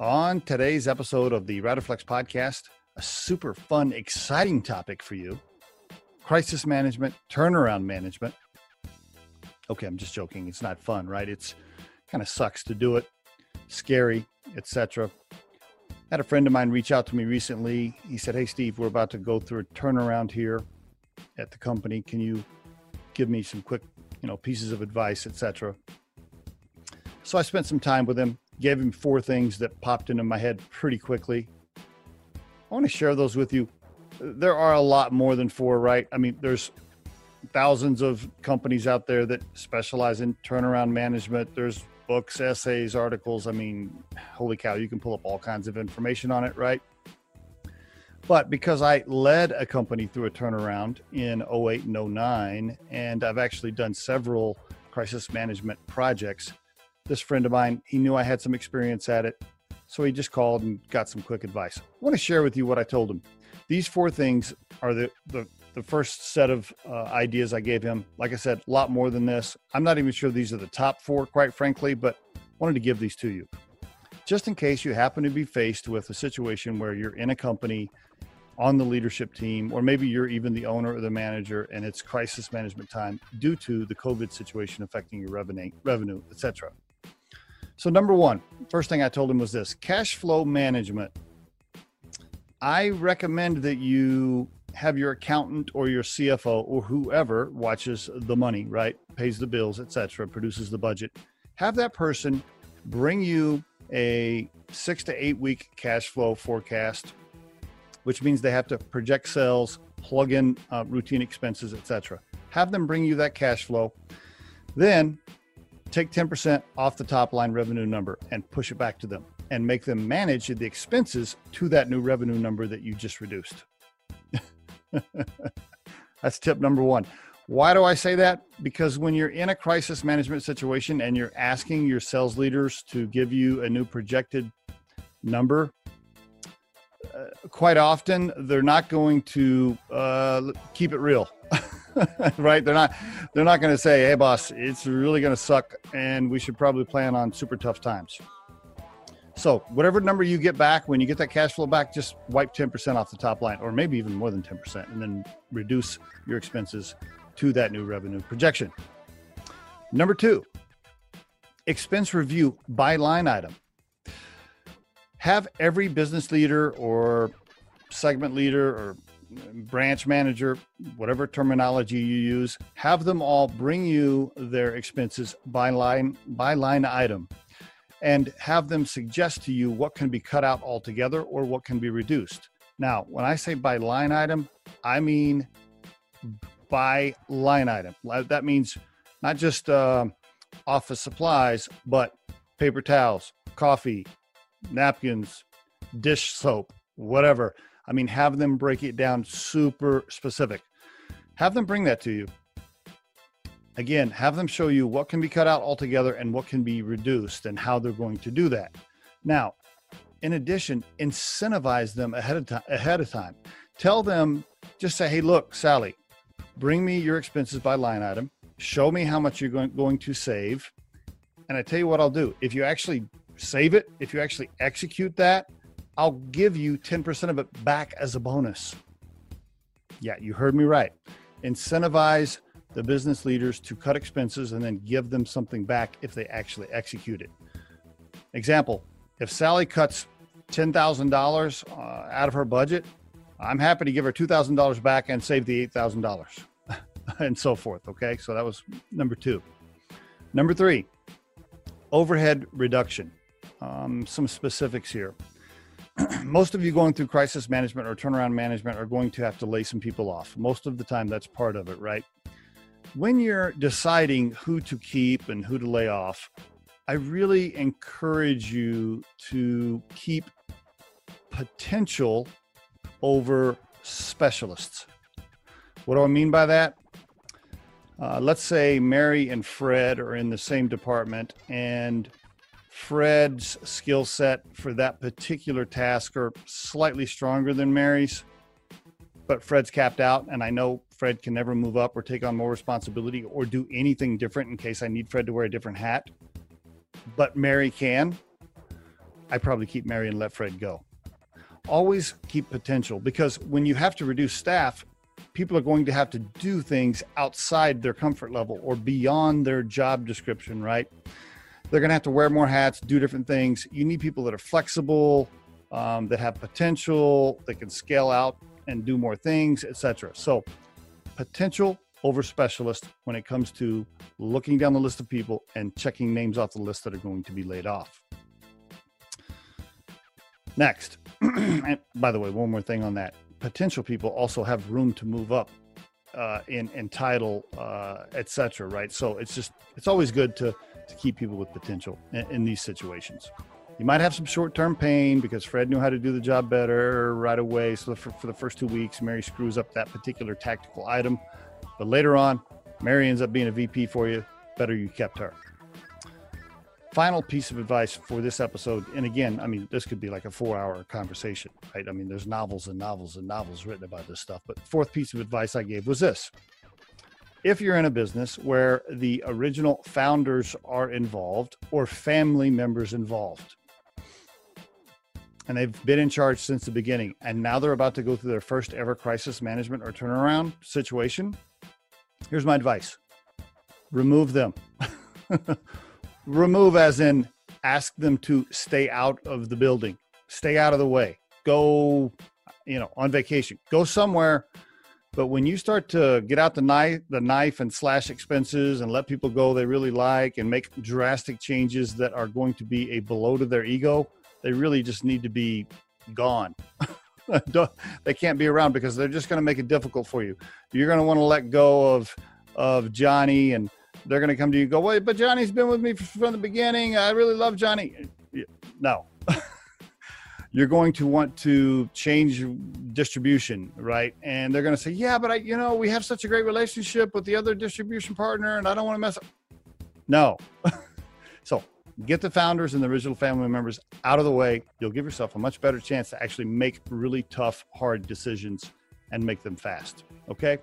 On today's episode of the Riderflex podcast, a super fun, exciting topic for you crisis management, turnaround management. Okay, I'm just joking. It's not fun, right? It's kind of sucks to do it, scary, etc. Had a friend of mine reach out to me recently. He said, "Hey Steve, we're about to go through a turnaround here at the company. Can you give me some quick, you know, pieces of advice, etc." So I spent some time with him, gave him four things that popped into my head pretty quickly. I want to share those with you there are a lot more than four, right? I mean, there's thousands of companies out there that specialize in turnaround management. There's books, essays, articles. I mean, holy cow, you can pull up all kinds of information on it, right? But because I led a company through a turnaround in 08 and 09, and I've actually done several crisis management projects, this friend of mine, he knew I had some experience at it. So he just called and got some quick advice. I want to share with you what I told him. These four things are the, the, the first set of uh, ideas I gave him. Like I said, a lot more than this. I'm not even sure these are the top four, quite frankly, but wanted to give these to you. Just in case you happen to be faced with a situation where you're in a company on the leadership team, or maybe you're even the owner or the manager, and it's crisis management time due to the COVID situation affecting your revenue, revenue, etc. So, number one, first thing I told him was this: cash flow management I recommend that you have your accountant or your CFO or whoever watches the money, right? Pays the bills, etc., produces the budget. Have that person bring you a 6 to 8 week cash flow forecast, which means they have to project sales, plug in uh, routine expenses, etc. Have them bring you that cash flow. Then take 10% off the top line revenue number and push it back to them and make them manage the expenses to that new revenue number that you just reduced. That's tip number one. Why do I say that? Because when you're in a crisis management situation and you're asking your sales leaders to give you a new projected number, uh, quite often they're not going to uh, keep it real. right they're not they're not going to say hey boss it's really going to suck and we should probably plan on super tough times so whatever number you get back when you get that cash flow back, just wipe 10% off the top line, or maybe even more than 10%, and then reduce your expenses to that new revenue projection. Number two, expense review by line item. Have every business leader or segment leader or branch manager, whatever terminology you use, have them all bring you their expenses by line by line item and have them suggest to you what can be cut out altogether or what can be reduced. Now, when I say by line item, I mean by line item. That means not just uh, office supplies, but paper towels, coffee, napkins, dish soap, whatever. I mean, have them break it down super specific. Have them bring that to you again, have them show you what can be cut out altogether and what can be reduced and how they're going to do that. Now, in addition, incentivize them ahead of time. Ahead of time, tell them just say, "Hey, look, Sally, bring me your expenses by line item. Show me how much you're going, going to save, and I tell you what I'll do. If you actually save it, if you actually execute that, I'll give you 10% of it back as a bonus." Yeah, you heard me right. Incentivize the business leaders to cut expenses and then give them something back if they actually execute it. Example if Sally cuts $10,000 uh, out of her budget, I'm happy to give her $2,000 back and save the $8,000 and so forth. Okay, so that was number two. Number three, overhead reduction. Um, some specifics here. most of you going through crisis management or turnaround management are going to have to lay some people off. Most of the time, that's part of it, right? when you're deciding who to keep and who to lay off, I really encourage you to keep potential over specialists. What do I mean by that? Uh, let's say Mary and Fred are in the same department, and Fred's skill set for that particular task are slightly stronger than Mary's, but Fred's capped out, and I know Fred can never move up or take on more responsibility or do anything different in case I need Fred to wear a different hat. But Mary can. I probably keep Mary and let Fred go. Always keep potential because when you have to reduce staff, people are going to have to do things outside their comfort level or beyond their job description, right? They're going to have to wear more hats, do different things. You need people that are flexible, um, that have potential, that can scale out and do more things, etc. So, potential over specialist when it comes to looking down the list of people and checking names off the list that are going to be laid off. Next, by the way, one more thing on that. Potential people also have room to move up uh, in, in title, uh, etc. Right. So it's just, it's always good to, to keep people with potential in, in these situations. You might have some short term pain because Fred knew how to do the job better right away. So for, for the first two weeks, Mary screws up that particular tactical item. But later on, Mary ends up being a VP for you. Better you kept her. Final piece of advice for this episode, and again, I mean, this could be like a four hour conversation, right? I mean, there's novels and novels and novels written about this stuff. But fourth piece of advice I gave was this if you're in a business where the original founders are involved or family members involved, and they've been in charge since the beginning, and now they're about to go through their first ever crisis management or turnaround situation, Here's my advice. Remove them. remove, as in ask them to stay out of the building, stay out of the way, go, you know, on vacation, go somewhere. But when you start to get out the knife, the knife and slash expenses and let people go they really like and make drastic changes that are going to be a blow to their ego, they really just need to be gone. they can't be around because they're just going to make it difficult for you. You're going to want to let go of of Johnny, and they're going to come to you and go, "Wait, but Johnny's been with me from the beginning. I really love Johnny." No. You're going to want to change distribution, right? And they're going to say, "Yeah, but I, you know, we have such a great relationship with the other distribution partner, and I don't want to mess up." No. so get the founders and the original family members out of the way. You'll give yourself a much better chance to actually make really tough, hard decisions and make them fast. Okay.